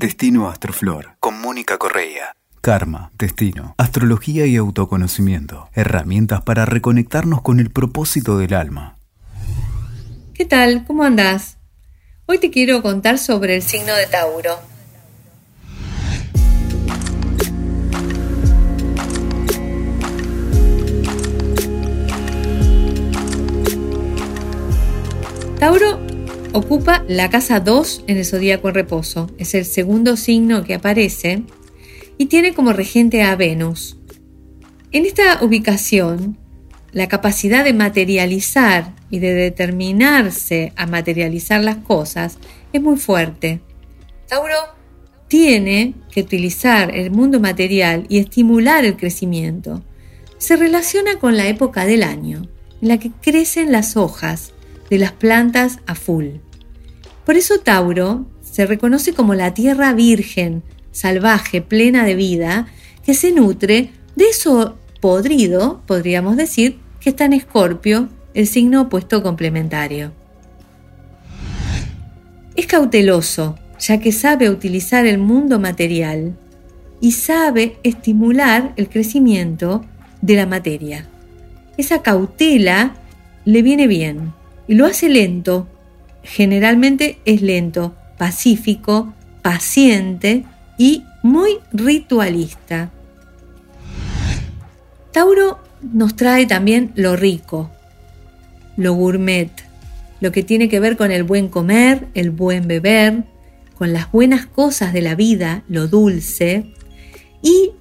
Destino Astroflor con Mónica Correa. Karma, destino, astrología y autoconocimiento. Herramientas para reconectarnos con el propósito del alma. ¿Qué tal? ¿Cómo andás? Hoy te quiero contar sobre el signo de Tauro. Tauro Ocupa la casa 2 en el zodíaco en reposo. Es el segundo signo que aparece y tiene como regente a Venus. En esta ubicación, la capacidad de materializar y de determinarse a materializar las cosas es muy fuerte. Tauro tiene que utilizar el mundo material y estimular el crecimiento. Se relaciona con la época del año en la que crecen las hojas de las plantas a full. Por eso Tauro se reconoce como la tierra virgen, salvaje, plena de vida, que se nutre de eso podrido, podríamos decir, que está en Escorpio, el signo opuesto complementario. Es cauteloso, ya que sabe utilizar el mundo material y sabe estimular el crecimiento de la materia. Esa cautela le viene bien y lo hace lento. Generalmente es lento, pacífico, paciente y muy ritualista. Tauro nos trae también lo rico, lo gourmet, lo que tiene que ver con el buen comer, el buen beber, con las buenas cosas de la vida, lo dulce, y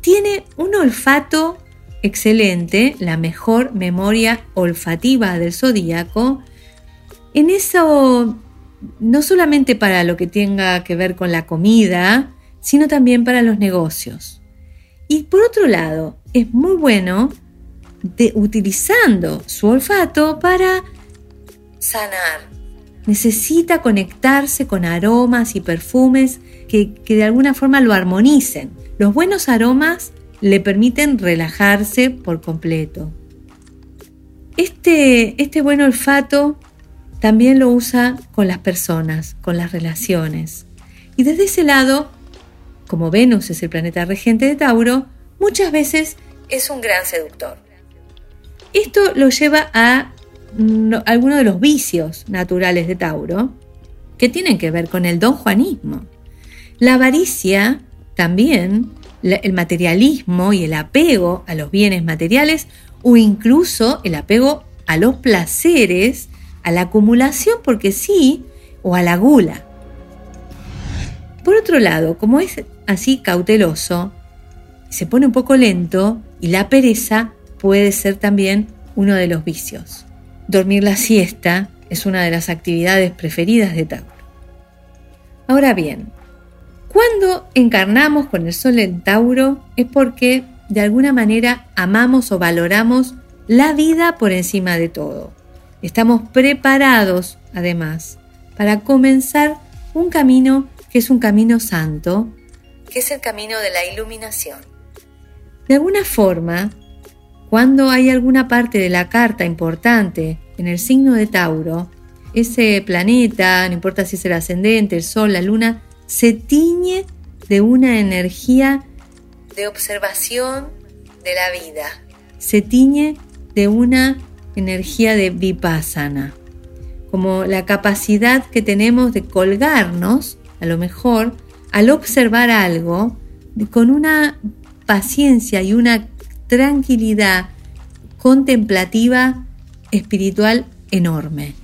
tiene un olfato excelente, la mejor memoria olfativa del zodíaco, en eso no solamente para lo que tenga que ver con la comida, sino también para los negocios. Y por otro lado, es muy bueno de, utilizando su olfato para sanar. Necesita conectarse con aromas y perfumes que, que de alguna forma lo armonicen. Los buenos aromas le permiten relajarse por completo. Este, este buen olfato también lo usa con las personas, con las relaciones. Y desde ese lado, como Venus es el planeta regente de Tauro, muchas veces es un gran seductor. Esto lo lleva a algunos de los vicios naturales de Tauro, que tienen que ver con el don juanismo. La avaricia también el materialismo y el apego a los bienes materiales o incluso el apego a los placeres, a la acumulación porque sí o a la gula. Por otro lado, como es así cauteloso, se pone un poco lento y la pereza puede ser también uno de los vicios. Dormir la siesta es una de las actividades preferidas de Tauro. Ahora bien, cuando encarnamos con el Sol en Tauro es porque de alguna manera amamos o valoramos la vida por encima de todo. Estamos preparados, además, para comenzar un camino que es un camino santo, que es el camino de la iluminación. De alguna forma, cuando hay alguna parte de la carta importante en el signo de Tauro, ese planeta, no importa si es el ascendente, el Sol, la Luna, se tiñe de una energía de observación de la vida, se tiñe de una energía de vipassana, como la capacidad que tenemos de colgarnos, a lo mejor, al observar algo con una paciencia y una tranquilidad contemplativa espiritual enorme.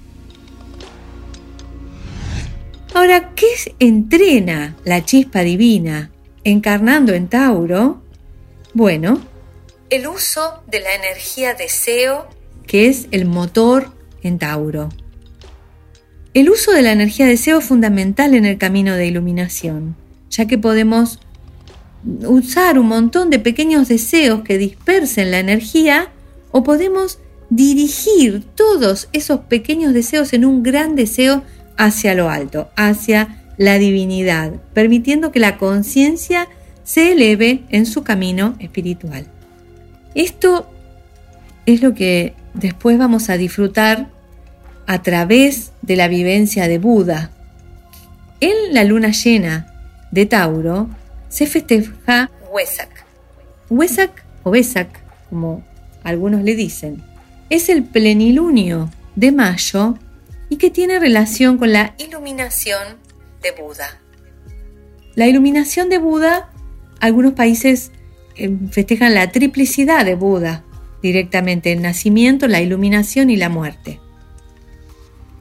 Ahora, ¿qué entrena la chispa divina encarnando en Tauro? Bueno, el uso de la energía deseo, que es el motor en Tauro. El uso de la energía deseo es fundamental en el camino de iluminación, ya que podemos usar un montón de pequeños deseos que dispersen la energía o podemos dirigir todos esos pequeños deseos en un gran deseo hacia lo alto, hacia la divinidad, permitiendo que la conciencia se eleve en su camino espiritual. Esto es lo que después vamos a disfrutar a través de la vivencia de Buda. En la luna llena de Tauro se festeja Wesak. Wesak o Besak, como algunos le dicen, es el plenilunio de mayo y que tiene relación con la iluminación de Buda. La iluminación de Buda, algunos países eh, festejan la triplicidad de Buda directamente, el nacimiento, la iluminación y la muerte.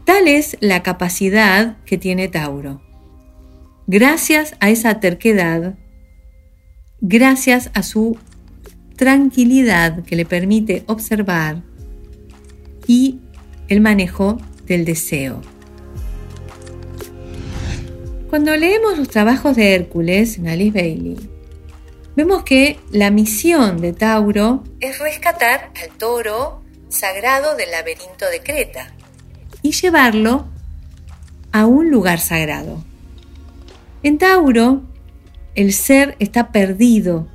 Tal es la capacidad que tiene Tauro. Gracias a esa terquedad, gracias a su tranquilidad que le permite observar y el manejo del deseo. Cuando leemos los trabajos de Hércules en Alice Bailey, vemos que la misión de Tauro es rescatar al toro sagrado del laberinto de Creta y llevarlo a un lugar sagrado. En Tauro, el ser está perdido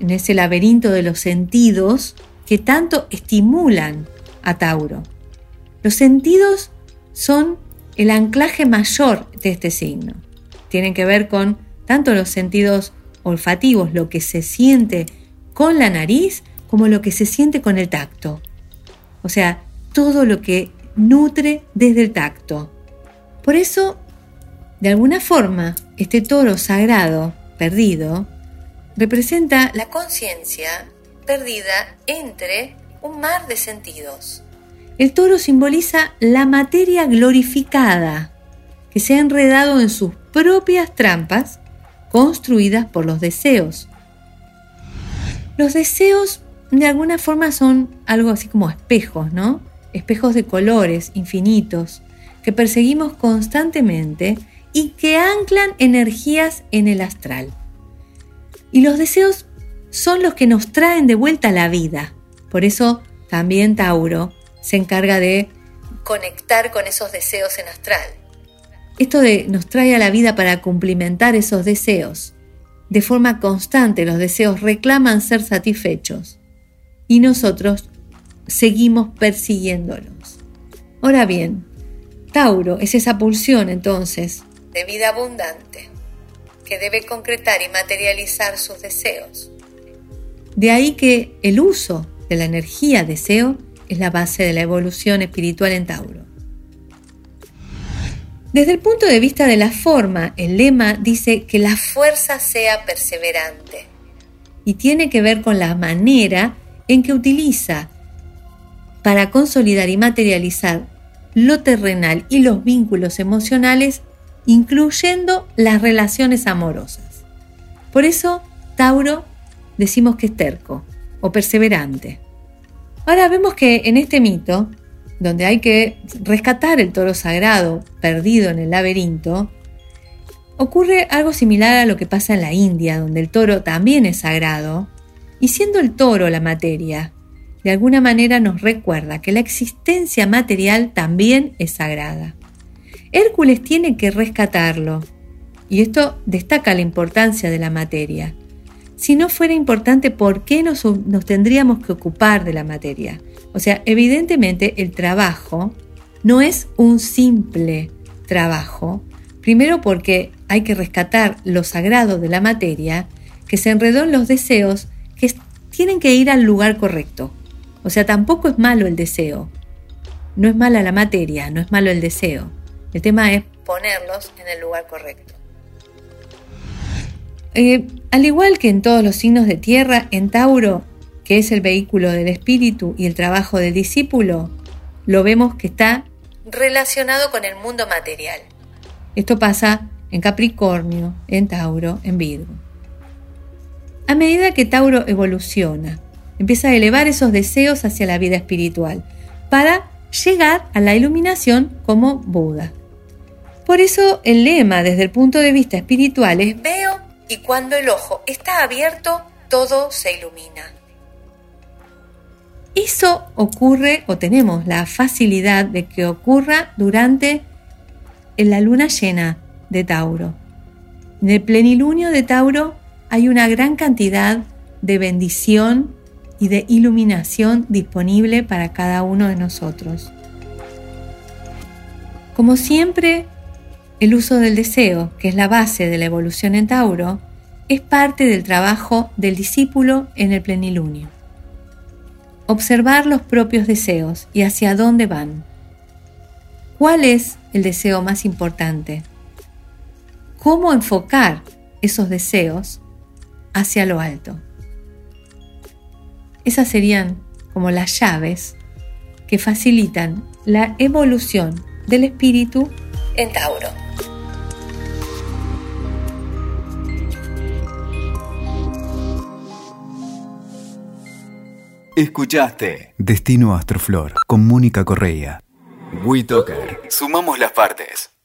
en ese laberinto de los sentidos que tanto estimulan a Tauro. Los sentidos son el anclaje mayor de este signo. Tienen que ver con tanto los sentidos olfativos, lo que se siente con la nariz, como lo que se siente con el tacto. O sea, todo lo que nutre desde el tacto. Por eso, de alguna forma, este toro sagrado, perdido, representa la conciencia perdida entre un mar de sentidos. El toro simboliza la materia glorificada que se ha enredado en sus propias trampas construidas por los deseos. Los deseos de alguna forma son algo así como espejos, ¿no? espejos de colores infinitos que perseguimos constantemente y que anclan energías en el astral. Y los deseos son los que nos traen de vuelta la vida. Por eso también Tauro se encarga de conectar con esos deseos en astral. Esto nos trae a la vida para cumplimentar esos deseos. De forma constante los deseos reclaman ser satisfechos y nosotros seguimos persiguiéndolos. Ahora bien, Tauro es esa pulsión entonces de vida abundante que debe concretar y materializar sus deseos. De ahí que el uso de la energía deseo es la base de la evolución espiritual en Tauro. Desde el punto de vista de la forma, el lema dice que la fuerza sea perseverante y tiene que ver con la manera en que utiliza para consolidar y materializar lo terrenal y los vínculos emocionales, incluyendo las relaciones amorosas. Por eso, Tauro decimos que es terco o perseverante. Ahora vemos que en este mito, donde hay que rescatar el toro sagrado perdido en el laberinto, ocurre algo similar a lo que pasa en la India, donde el toro también es sagrado, y siendo el toro la materia, de alguna manera nos recuerda que la existencia material también es sagrada. Hércules tiene que rescatarlo, y esto destaca la importancia de la materia. Si no fuera importante, ¿por qué nos, nos tendríamos que ocupar de la materia? O sea, evidentemente el trabajo no es un simple trabajo, primero porque hay que rescatar lo sagrado de la materia, que se enredó en los deseos que tienen que ir al lugar correcto. O sea, tampoco es malo el deseo. No es mala la materia, no es malo el deseo. El tema es ponerlos en el lugar correcto. Eh, al igual que en todos los signos de tierra, en Tauro, que es el vehículo del espíritu y el trabajo del discípulo, lo vemos que está relacionado con el mundo material. Esto pasa en Capricornio, en Tauro, en Virgo. A medida que Tauro evoluciona, empieza a elevar esos deseos hacia la vida espiritual para llegar a la iluminación como Buda. Por eso el lema desde el punto de vista espiritual es veo y cuando el ojo está abierto, todo se ilumina. Eso ocurre o tenemos la facilidad de que ocurra durante la luna llena de Tauro. En el plenilunio de Tauro hay una gran cantidad de bendición y de iluminación disponible para cada uno de nosotros. Como siempre, El uso del deseo, que es la base de la evolución en Tauro, es parte del trabajo del discípulo en el plenilunio. Observar los propios deseos y hacia dónde van. ¿Cuál es el deseo más importante? ¿Cómo enfocar esos deseos hacia lo alto? Esas serían como las llaves que facilitan la evolución del espíritu en Tauro. Escuchaste Destino Astroflor con Mónica Correa. WeToker. Sumamos las partes.